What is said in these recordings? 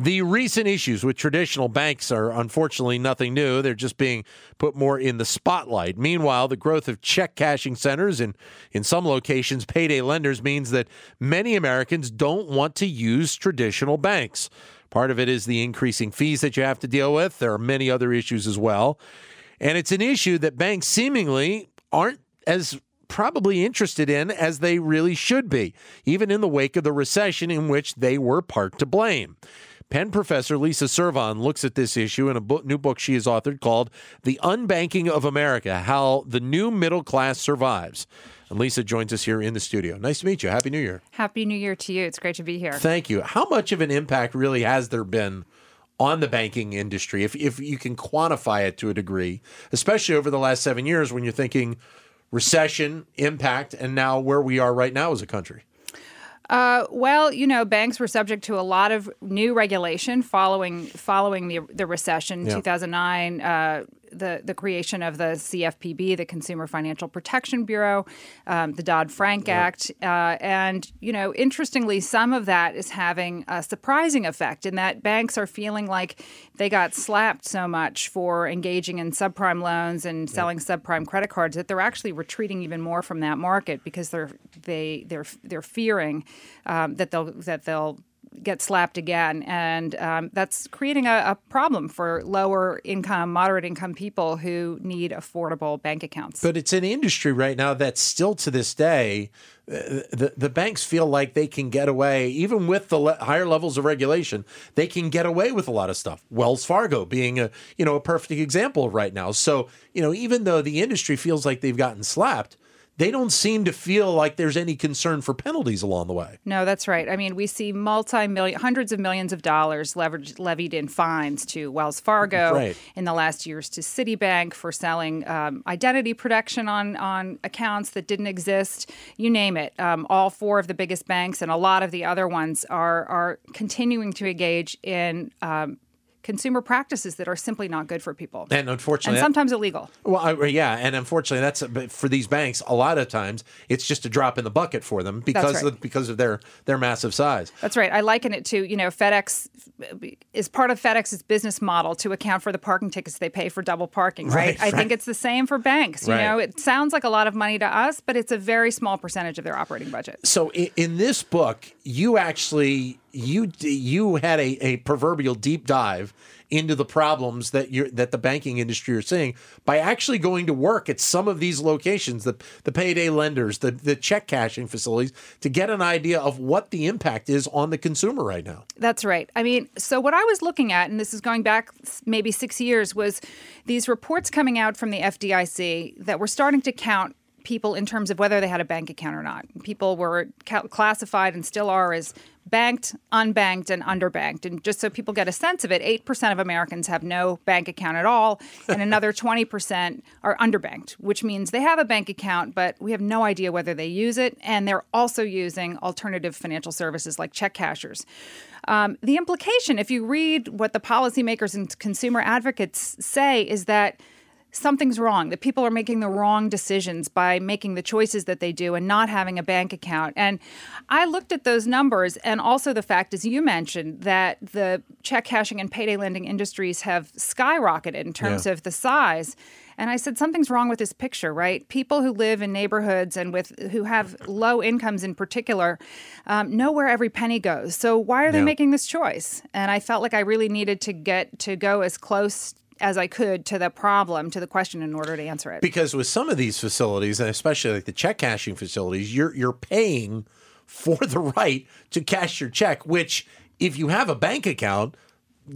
The recent issues with traditional banks are unfortunately nothing new. They're just being put more in the spotlight. Meanwhile, the growth of check cashing centers and, in some locations, payday lenders means that many Americans don't want to use traditional banks. Part of it is the increasing fees that you have to deal with. There are many other issues as well. And it's an issue that banks seemingly aren't as probably interested in as they really should be, even in the wake of the recession in which they were part to blame. Penn professor Lisa Servon looks at this issue in a book, new book she has authored called The Unbanking of America How the New Middle Class Survives. And Lisa joins us here in the studio. Nice to meet you. Happy New Year. Happy New Year to you. It's great to be here. Thank you. How much of an impact really has there been on the banking industry, if, if you can quantify it to a degree, especially over the last seven years when you're thinking recession, impact, and now where we are right now as a country? Uh, well, you know, banks were subject to a lot of new regulation following following the the recession, yeah. 2009. Uh, the the creation of the CFPB, the Consumer Financial Protection Bureau, um, the Dodd Frank yeah. Act, uh, and you know, interestingly, some of that is having a surprising effect in that banks are feeling like they got slapped so much for engaging in subprime loans and selling yeah. subprime credit cards that they're actually retreating even more from that market because they're they they're they're fearing um, that they'll that they'll get slapped again. And um, that's creating a, a, problem for lower income, moderate income people who need affordable bank accounts. But it's an industry right now that still to this day, uh, the, the banks feel like they can get away, even with the le- higher levels of regulation, they can get away with a lot of stuff. Wells Fargo being a, you know, a perfect example right now. So, you know, even though the industry feels like they've gotten slapped, they don't seem to feel like there's any concern for penalties along the way. No, that's right. I mean, we see multi-million, hundreds of millions of dollars leveraged, levied in fines to Wells Fargo right. in the last years to Citibank for selling um, identity protection on on accounts that didn't exist. You name it. Um, all four of the biggest banks and a lot of the other ones are are continuing to engage in um, consumer practices that are simply not good for people. And unfortunately, and sometimes illegal. Well, yeah, and unfortunately, that's for these banks. A lot of times, it's just a drop in the bucket for them because right. of, because of their their massive size. That's right. I liken it to you know FedEx is part of FedEx's business model to account for the parking tickets they pay for double parking. Right. right I right. think it's the same for banks. You know, it sounds like a lot of money to us, but it's a very small percentage of their operating budget. So in, in this book, you actually you you had a, a proverbial deep dive into the problems that you that the banking industry are seeing by actually going to work at some of these locations, the the payday lenders, the the check cashing facilities, to get an idea of what the impact is on the consumer right now. That's right. I mean, so what I was looking at, and this is going back maybe six years, was these reports coming out from the FDIC that were starting to count people in terms of whether they had a bank account or not. People were ca- classified and still are as banked, unbanked, and underbanked. And just so people get a sense of it, 8% of Americans have no bank account at all, and another 20% are underbanked, which means they have a bank account, but we have no idea whether they use it. And they're also using alternative financial services like check cashers. Um, the implication, if you read what the policymakers and consumer advocates say, is that something's wrong, that people are making the wrong decisions by making the choices that they do and not having a bank account. And I looked at those numbers and also the fact, as you mentioned, that the check cashing and payday lending industries have skyrocketed in terms yeah. of the size. And I said something's wrong with this picture, right? People who live in neighborhoods and with who have low incomes in particular um, know where every penny goes. So why are they yeah. making this choice? And I felt like I really needed to get to go as close as I could to the problem, to the question, in order to answer it. Because with some of these facilities, and especially like the check cashing facilities, you're you're paying for the right to cash your check. Which, if you have a bank account,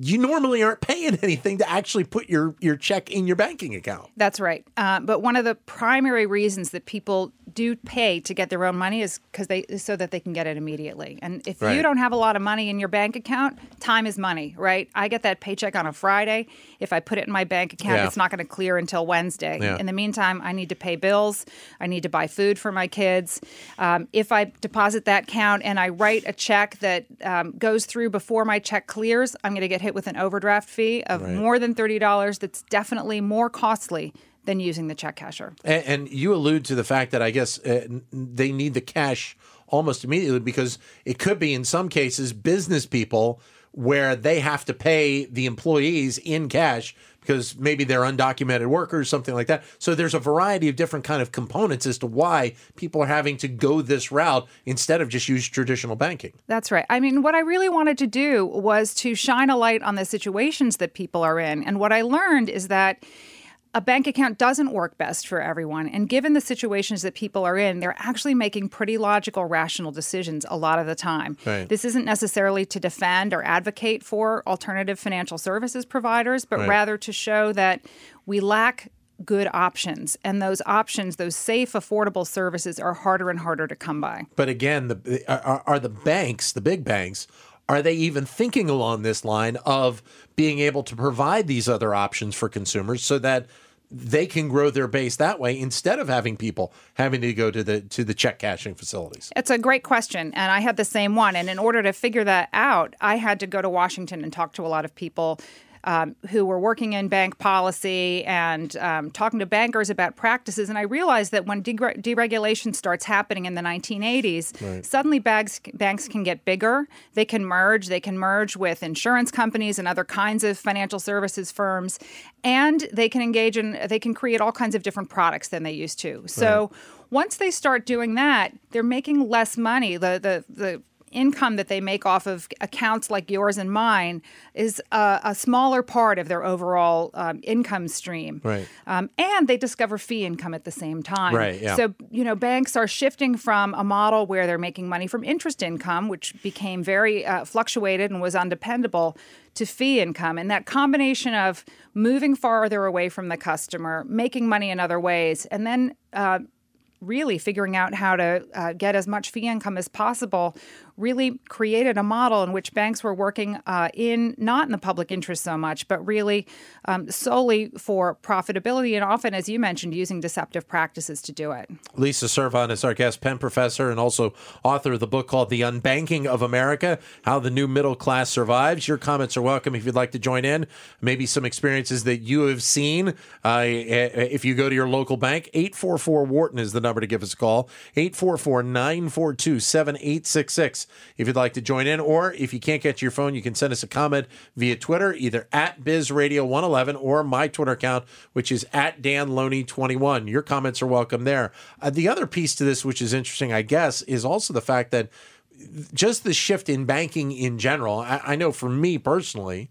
you normally aren't paying anything to actually put your, your check in your banking account. That's right. Uh, but one of the primary reasons that people do pay to get their own money is because they so that they can get it immediately. And if Right. you don't have a lot of money in your bank account, time is money, right? I get that paycheck on a Friday. If I put it in my bank account, Yeah. it's not going to clear until Wednesday. Yeah. In the meantime, I need to pay bills. I need to buy food for my kids. Um, if I deposit that count and I write a check that um, goes through before my check clears, I'm going to get hit with an overdraft fee of Right. more than thirty dollars. That's definitely more costly than using the check casher. And, and you allude to the fact that I guess uh, they need the cash almost immediately because it could be in some cases business people where they have to pay the employees in cash because maybe they're undocumented workers something like that so there's a variety of different kind of components as to why people are having to go this route instead of just use traditional banking That's right. I mean, what I really wanted to do was to shine a light on the situations that people are in. And what I learned is that a bank account doesn't work best for everyone. And given the situations that people are in, they're actually making pretty logical, rational decisions a lot of the time. Right. This isn't necessarily to defend or advocate for alternative financial services providers, but Right. rather to show that we lack good options. And those options, those safe, affordable services, are harder and harder to come by. But again, the are, are the banks, the big banks, are they even thinking along this line of being able to provide these other options for consumers so that they can grow their base that way instead of having people having to go to the to the check cashing facilities? It's a great question, and I had the same one. And in order to figure that out, I had to go to Washington and talk to a lot of people um, who were working in bank policy and um, talking to bankers about practices. And I realized that when dere- deregulation starts happening in the 1980s, suddenly banks banks can get bigger. They can merge. They can merge with insurance companies and other kinds of financial services firms, and they can engage in. They can create all kinds of different products than they used to. So once they start doing that, they're making less money. The the the income that they make off of accounts like yours and mine is a, a smaller part of their overall um, income stream. Right. Um, and they discover fee income at the same time. Right, yeah. So, you know, banks are shifting from a model where they're making money from interest income, which became very uh, fluctuated and was undependable, to fee income. And that combination of moving farther away from the customer, making money in other ways, and then uh, really figuring out how to uh, get as much fee income as possible really created a model in which banks were working uh, in not in the public interest so much but really um, solely for profitability and often as you mentioned using deceptive practices to do it Lisa Servon is our guest Penn professor and also author of the book called The Unbanking of America How the New Middle Class Survives. Your comments are welcome if you'd like to join in. Maybe some experiences that you have seen. Uh, if you go to your local bank, 844 Wharton is the number to give us a call. 844 942 7866 if you'd like to join in. Or if you can't get to your phone, you can send us a comment via Twitter, either at BizRadio111 or my Twitter account, which is at DanLoney21. Your comments are welcome there. Uh, the other piece to this, which is interesting, I guess, is also the fact that just the shift in banking in general. I, I know for me personally,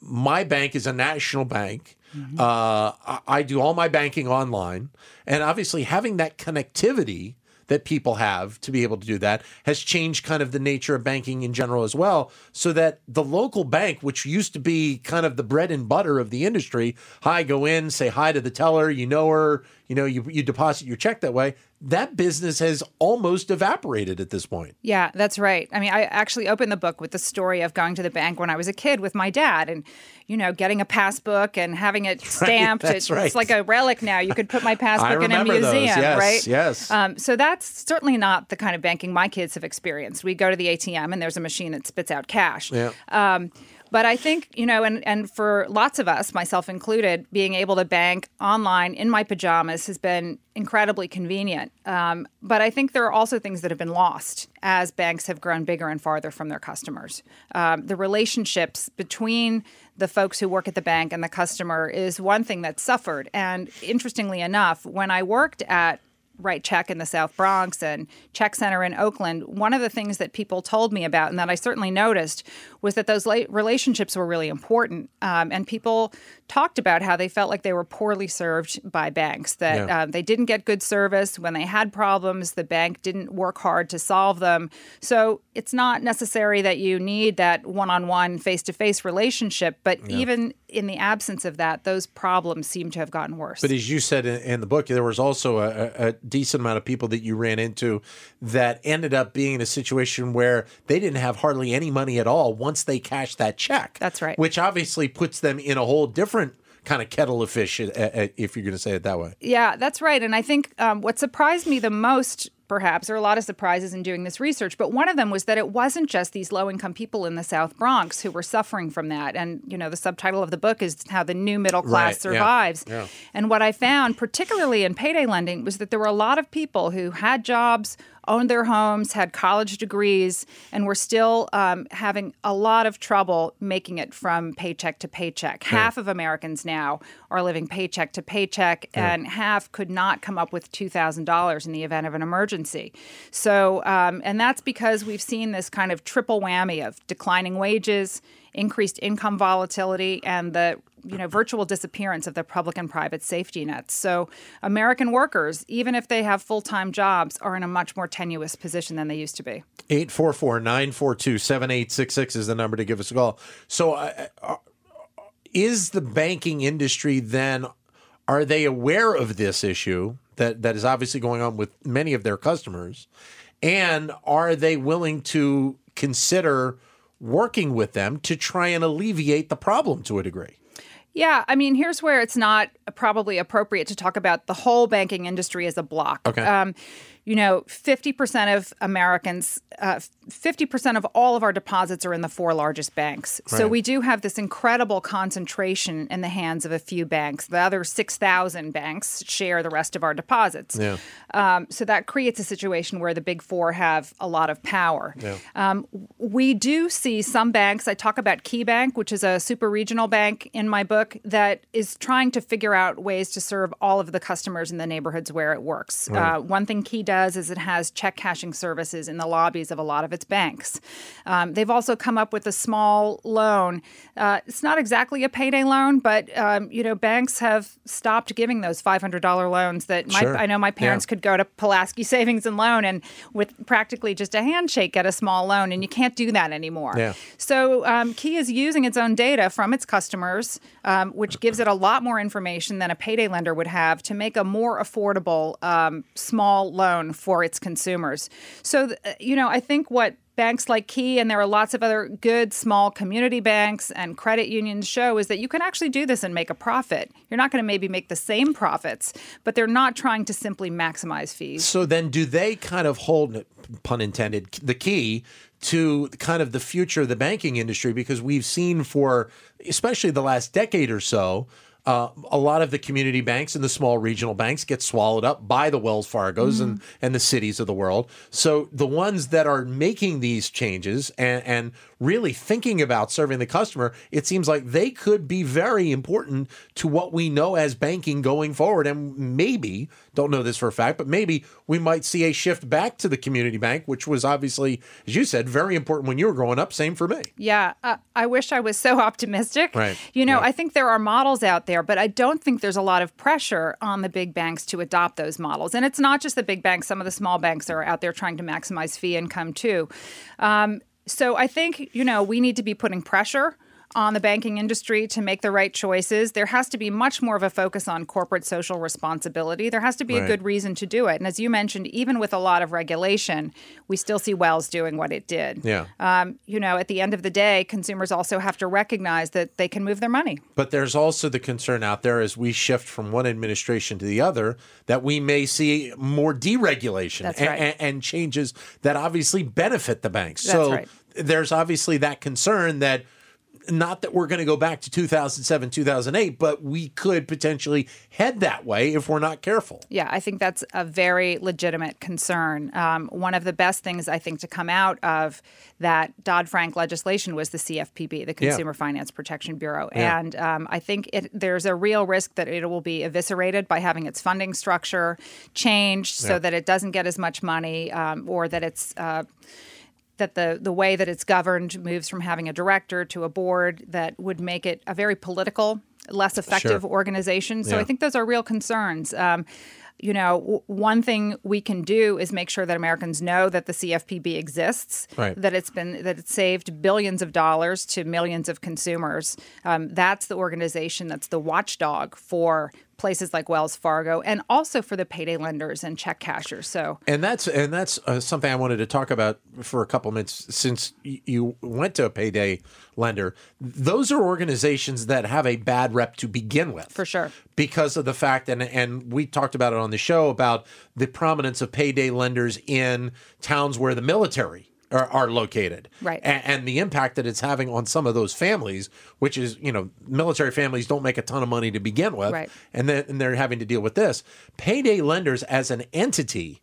my bank is a national bank. Uh, I, I do all my banking online, and obviously having that connectivity that people have to be able to do that has changed kind of the nature of banking in general as well. So that the local bank, which used to be kind of the bread and butter of the industry, hi, go in, say hi to the teller, you know her, you know, you you deposit your check that way. That business has almost evaporated at this point. Yeah, that's right. I mean, I actually opened the book with the story of going to the bank when I was a kid with my dad and, you know, getting a passbook and having it stamped. that's It- right. It's like a relic now. You could put my passbook in a remember those. museum, Yes, right? yes. Um, so that's certainly not the kind of banking my kids have experienced. We go to the ATM and there's a machine that spits out cash. Yeah. Um, but I think, you know, and, and for lots of us, myself included, being able to bank online in my pajamas has been incredibly convenient. Um, but I think there are also things that have been lost as banks have grown bigger and farther from their customers. Um, the relationships between the folks who work at the bank and the customer is one thing that suffered. And interestingly enough, when I worked at RiteCheck in the South Bronx and Check Center in Oakland, one of the things that people told me about and that I certainly noticed was that those relationships were really important. Um, and people talked about how they felt like they were poorly served by banks, that yeah. um, they didn't get good service. When they had problems, the bank didn't work hard to solve them. So it's not necessary that you need that one on one, face to face relationship, but yeah. even in the absence of that, those problems seem to have gotten worse. But as you said in, in the book, there was also a, a, decent amount of people that you ran into that ended up being in a situation where they didn't have hardly any money at all once they cashed that check. That's right. Which obviously puts them in a whole different kind of kettle of fish, uh, uh, if you're going to say it that way. Yeah, that's right. And I think um, what surprised me the most perhaps. There are a lot of surprises in doing this research, but one of them was that it wasn't just these low income people in the South Bronx who were suffering from that. And, you know, the subtitle of the book is How the New Middle Class right, Survives. Yeah, yeah. And what I found, particularly in payday lending, was that there were a lot of people who had jobs owned their homes, had college degrees, and were still um, having a lot of trouble making it from paycheck to paycheck. Half of Americans now are living paycheck to paycheck, and half could not come up with $2,000 in the event of an emergency. So, um, and that's because we've seen this kind of triple whammy of declining wages, increased income volatility, and the you know virtual disappearance of the public and private safety nets. So American workers, even if they have full-time jobs, are in a much more tenuous position than they used to be. 844-942-7866 is the number to give us a call. So uh, uh, is the banking industry then are they aware of this issue that that is obviously going on with many of their customers and are they willing to consider working with them to try and alleviate the problem to a degree? Yeah, I mean, here's where it's not probably appropriate to talk about the whole banking industry as a block. Okay. Um, you know, 50% of Americans, uh, 50% of all of our deposits are in the four largest banks. Right. So we do have this incredible concentration in the hands of a few banks. The other 6,000 banks share the rest of our deposits. Yeah. Um, so that creates a situation where the big four have a lot of power. Yeah. Um, we do see some banks, I talk about KeyBank, which is a super regional bank in my book, that is trying to figure out ways to serve all of the customers in the neighborhoods where it works. Right. Uh, one thing Key does is it has check cashing services in the lobbies of a lot of its banks. Um, they've also come up with a small loan. Uh, it's not exactly a payday loan, but um, you know banks have stopped giving those five hundred dollar loans that my, sure. I know my parents yeah. could go to Pulaski Savings and Loan and with practically just a handshake get a small loan, and you can't do that anymore. Yeah. So um, Key is using its own data from its customers, um, which gives it a lot more information than a payday lender would have to make a more affordable um, small loan for its consumers. So, uh, you know, I think what banks like Key and there are lots of other good small community banks and credit unions show is that you can actually do this and make a profit. You're not going to maybe make the same profits, but they're not trying to simply maximize fees. So then do they kind of hold pun intended the key to kind of the future of the banking industry because we've seen for especially the last decade or so uh, a lot of the community banks and the small regional banks get swallowed up by the Wells Fargos mm and, and the Citis of the world. So the ones that are making these changes and, and really thinking about serving the customer, it seems like they could be very important to what we know as banking going forward. And maybe, don't know this for a fact, but maybe we might see a shift back to the community bank, which was obviously, as you said, very important when you were growing up. Same for me. Yeah. Uh, I wish I was so optimistic. Right. You know. I think there are models out there, but I don't think there's a lot of pressure on the big banks to adopt those models. And it's not just the big banks, some of the small banks are out there trying to maximize fee income too. Um, so I think, you know, we need to be putting pressure on the banking industry to make the right choices. There has to be much more of a focus on corporate social responsibility. There has to be right. a good reason to do it. And as you mentioned, even with a lot of regulation, we still see Wells doing what it did. Yeah. Um, you know, at the end of the day, consumers also have to recognize that they can move their money. But there's also the concern out there as we shift from one administration to the other that we may see more deregulation and, right. and, and, changes that obviously benefit the banks. That's so right. there's obviously that concern that not that we're going to go back to 2007, 2008, but we could potentially head that way if we're not careful. Yeah, I think that's a very legitimate concern. Um, one of the best things I think to come out of that Dodd Frank legislation was the CFPB, the Consumer yeah. Finance Protection Bureau. Yeah. And um, I think it, there's a real risk that it will be eviscerated by having its funding structure changed yeah. so that it doesn't get as much money um, or that it's. Uh, that the the way that it's governed moves from having a director to a board that would make it a very political, less effective sure. organization. So yeah. I think those are real concerns. Um, you know, w- one thing we can do is make sure that Americans know that the CFPB exists, right. that it's been that it's saved billions of dollars to millions of consumers. Um, that's the organization that's the watchdog for places like Wells Fargo, and also for the payday lenders and check cashers. So, and that's and that's uh, something I wanted to talk about for a couple minutes. Since you went to a payday lender, those are organizations that have a bad rep to begin with, for sure, because of the fact and and we talked about it on the show about the prominence of payday lenders in towns where the military are, are located. Right. And, and, the impact that it's having on some of those families, which is, you know, military families don't make a ton of money to begin with. Right. And then and they're having to deal with this. Payday lenders as an entity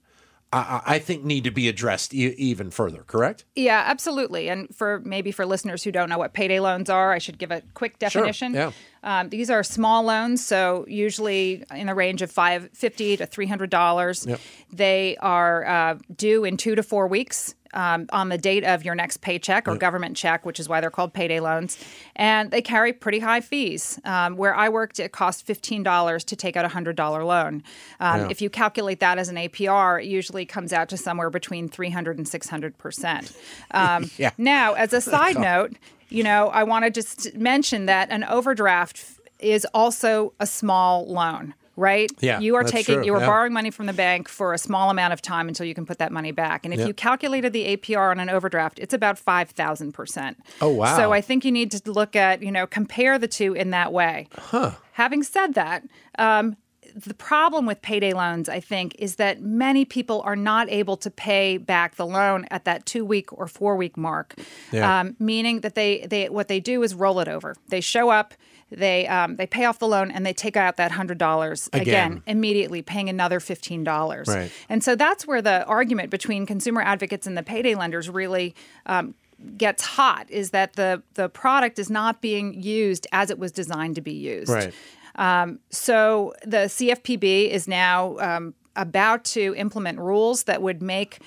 I, I think need to be addressed e- even further. Correct? Yeah, absolutely. And for maybe for listeners who don't know what payday loans are, I should give a quick definition. Sure. Yeah. Um, these are small loans, so usually in the range of five fifty to three hundred dollars. Yep. They are uh, due in two to four weeks um, on the date of your next paycheck or yep. government check, which is why they're called payday loans. And they carry pretty high fees. Um, where I worked, it cost $15 to take out a $100 loan. Um, yeah. If you calculate that as an APR, it usually comes out to somewhere between 300 and 600%. Um, yeah. Now, as a side note, you know, I want to just mention that an overdraft is also a small loan right? Yeah, you are taking true. you are yeah. borrowing money from the bank for a small amount of time until you can put that money back. And if you calculated the APR on an overdraft, it's about five thousand percent. Oh wow! So I think you need to look at you know compare the two in that way. Huh. Having said that. Um, the problem with payday loans, I think, is that many people are not able to pay back the loan at that two week or four week mark. Yeah. Um, meaning that they, they what they do is roll it over. They show up, they um, they pay off the loan and they take out that hundred dollars again. again. immediately, paying another fifteen dollars. Right. And so that's where the argument between consumer advocates and the payday lenders really. Um, gets hot is that the the product is not being used as it was designed to be used. Right. Um, so the CFPB is now um, about to implement rules that would make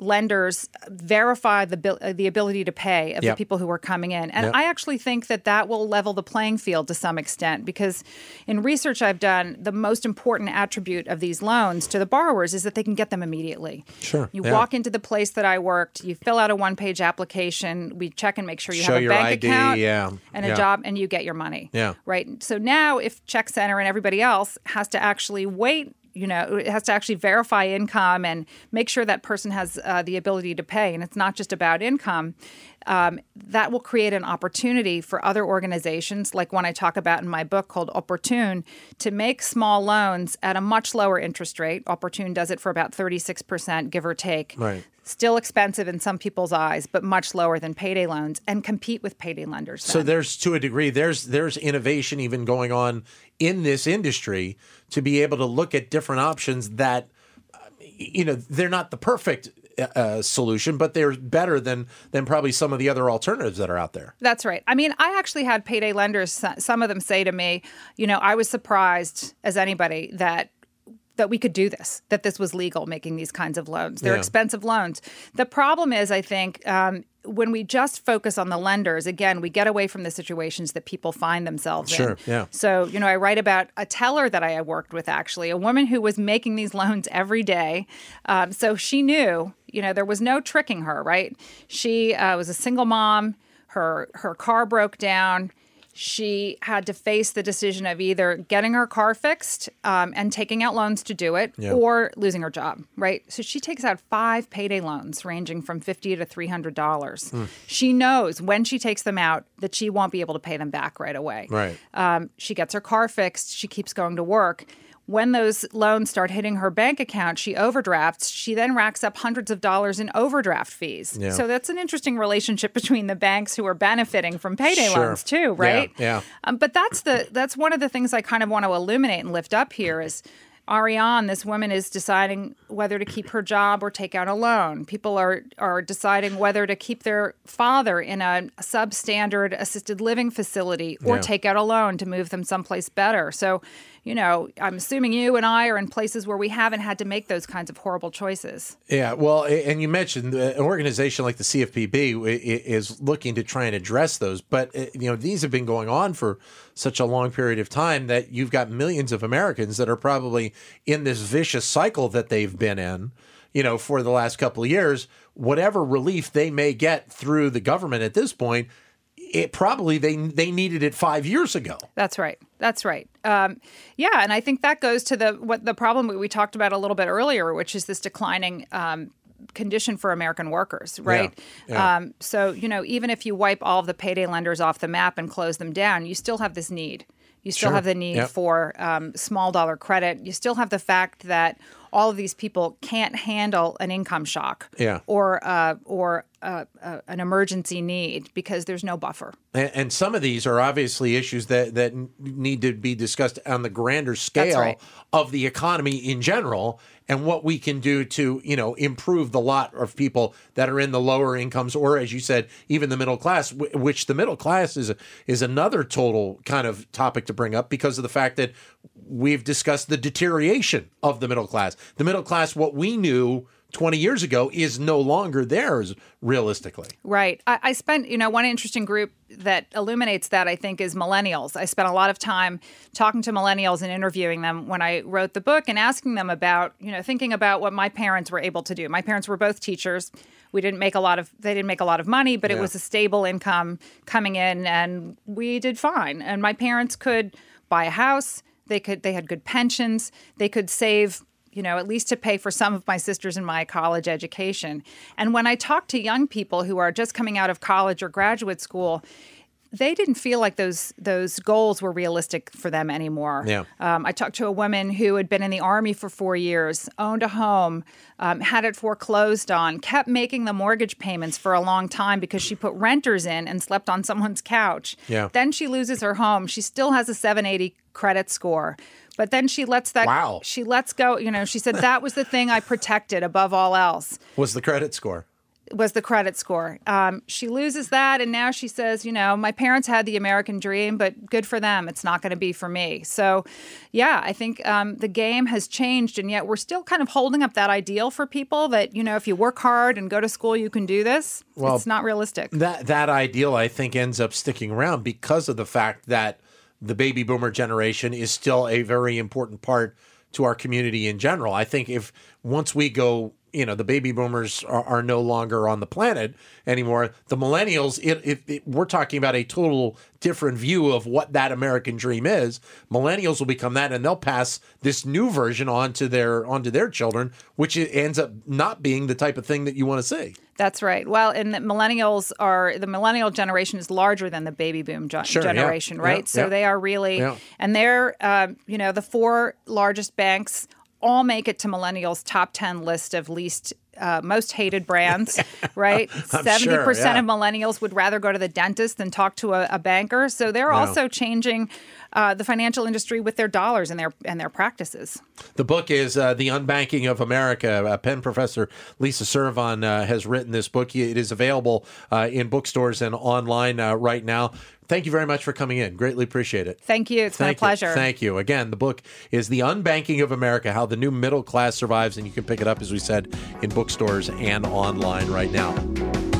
lenders verify the the ability to pay of yep. the people who are coming in. And yep. I actually think that that will level the playing field to some extent because in research I've done, the most important attribute of these loans to the borrowers is that they can get them immediately. Sure. You yeah. walk into the place that I worked, you fill out a one-page application, we check and make sure you Show have a bank ID, account yeah. and a job and you get your money. Yeah. Right? So now if Check Center and everybody else has to actually wait you know it has to actually verify income and make sure that person has uh, the ability to pay. And it's not just about income. Um, that will create an opportunity for other organizations like one i talk about in my book called Oportun to make small loans at a much lower interest rate. Oportun does it for about 36% give or take. Right still expensive in some people's eyes, but much lower than payday loans, and compete with payday lenders. Then. So there's to a degree there's there's innovation even going on in this industry to be able to look at different options that you know they're not the perfect uh, solution, but they're better than than probably some of the other alternatives that are out there. That's right. I mean, I actually had payday lenders. Some of them say to me, you know, I was surprised as anybody that that we could do this, that this was legal, making these kinds of loans. They're yeah. expensive loans. The problem is, I think, um, when we just focus on the lenders, again, we get away from the situations that people find themselves sure, in. Sure. Yeah. So, you know, I write about a teller that I worked with, actually, a woman who was making these loans every day. Um, so she knew, you know, there was no tricking her, right? She uh, was a single mom. Her her car broke down she had to face the decision of either getting her car fixed um, and taking out loans to do it or losing her job, right? So she takes out five payday loans ranging from 50 to $300. Mm. She knows when she takes them out that she won't be able to pay them back right away. Right. Um, she gets her car fixed. She keeps going to work when those loans start hitting her bank account, she overdrafts. She then racks up hundreds of dollars in overdraft fees. Yeah. So that's an interesting relationship between the banks who are benefiting from payday Sure. loans too, right? Yeah, yeah. Um, but that's the that's one of the things I kind of want to illuminate and lift up here is Ariane, this woman is deciding whether to keep her job or take out a loan. People are are deciding whether to keep their father in a substandard assisted living facility or Yeah. take out a loan to move them someplace better. So, you know, I'm assuming you and I are in places where we haven't had to make those kinds of horrible choices. Yeah, well, and you mentioned an organization like the CFPB is looking to try and address those, but uh, you know these have been going on for such a long period of time that you've got millions of Americans that are probably in this vicious cycle that they've been in, you know, for the last couple of years. Whatever relief they may get through the government at this point, it probably they they needed it five years ago. That's right. That's right. Um, yeah, and I think that goes to the what the problem we talked about a little bit earlier, which is this declining um, condition for American workers, right? yeah. Um, so you know, even if you wipe all of the payday lenders off the map and close them down, you still have this need. You still Sure. have the need Yep. for um, small dollar credit. You still have the fact that all of these people can't handle an income shock Yeah. or uh, or uh, uh, an emergency need because there's no buffer. And, and some of these are obviously issues that that need to be discussed on the grander scale right. of the economy in general, and what we can do to you know improve the lot of people that are in the lower incomes, or as you said, even the middle class. wh- Which the middle class is is another total kind of topic to bring up because of the fact that we've discussed the deterioration of the middle class. The middle class, what we knew. 20 years ago is no longer theirs realistically. Right. I, I spent, you know, one interesting group that illuminates that I think is millennials. I spent a lot of time talking to millennials and interviewing them when I wrote the book and asking them about, you know, thinking about what my parents were able to do. My parents were both teachers. We didn't make a lot of they didn't make a lot of money, but it was a stable income coming in and we did fine. And my parents could buy a house, they could they had good pensions, they could save you know, at least to pay for some of my sisters and my college education. And when I talk to young people who are just coming out of college or graduate school, they didn't feel like those those goals were realistic for them anymore. Yeah. Um, I talked to a woman who had been in the army for four years, owned a home, um, had it foreclosed on, kept making the mortgage payments for a long time because she put renters in and slept on someone's couch. Yeah. Then she loses her home. She still has a 780 credit score. But then she lets that Wow. she lets go, you know, she said that was the thing I protected above all else Was the credit score? was the credit score. Um, she loses that, and now she says, you know, my parents had the American dream, but good for them. It's not going to be for me. So, yeah, I think um, the game has changed, and yet we're still kind of holding up that ideal for people that you know, if you work hard and go to school, you can do this. Well, it's not realistic. that that ideal I think ends up sticking around because of the fact that the baby boomer generation is still a very important part to our community in general. I think if once we go, you know, the baby boomers are, are no longer on the planet anymore. The millennials, it, it, it, we're talking about a total different view of what that American dream is. Millennials will become that, and they'll pass this new version on to their onto their children, which ends up not being the type of thing that you want to see. That's right. Well, and the millennials are the millennial generation is larger than the baby boom gen- Sure, generation, Yeah, right? So yeah. they are really, Yeah. and they're, uh, you know, the four largest banks all make it to millennials' top ten list of least. Uh, most hated brands, right? I'm Seventy sure, percent yeah. of millennials would rather go to the dentist than talk to a, a banker. So they're also changing uh, the financial industry with their dollars and their and their practices. The book is uh, The Unbanking of America. Uh, Penn professor Lisa Servon uh, has written this book. It is available uh, in bookstores and online uh, right now. Thank you very much for coming in. Greatly appreciate it. Thank you. It's Thank been a pleasure. You. Thank you. Again, the book is The Unbanking of America How the New Middle Class Survives, and you can pick it up, as we said, in bookstores and online right now.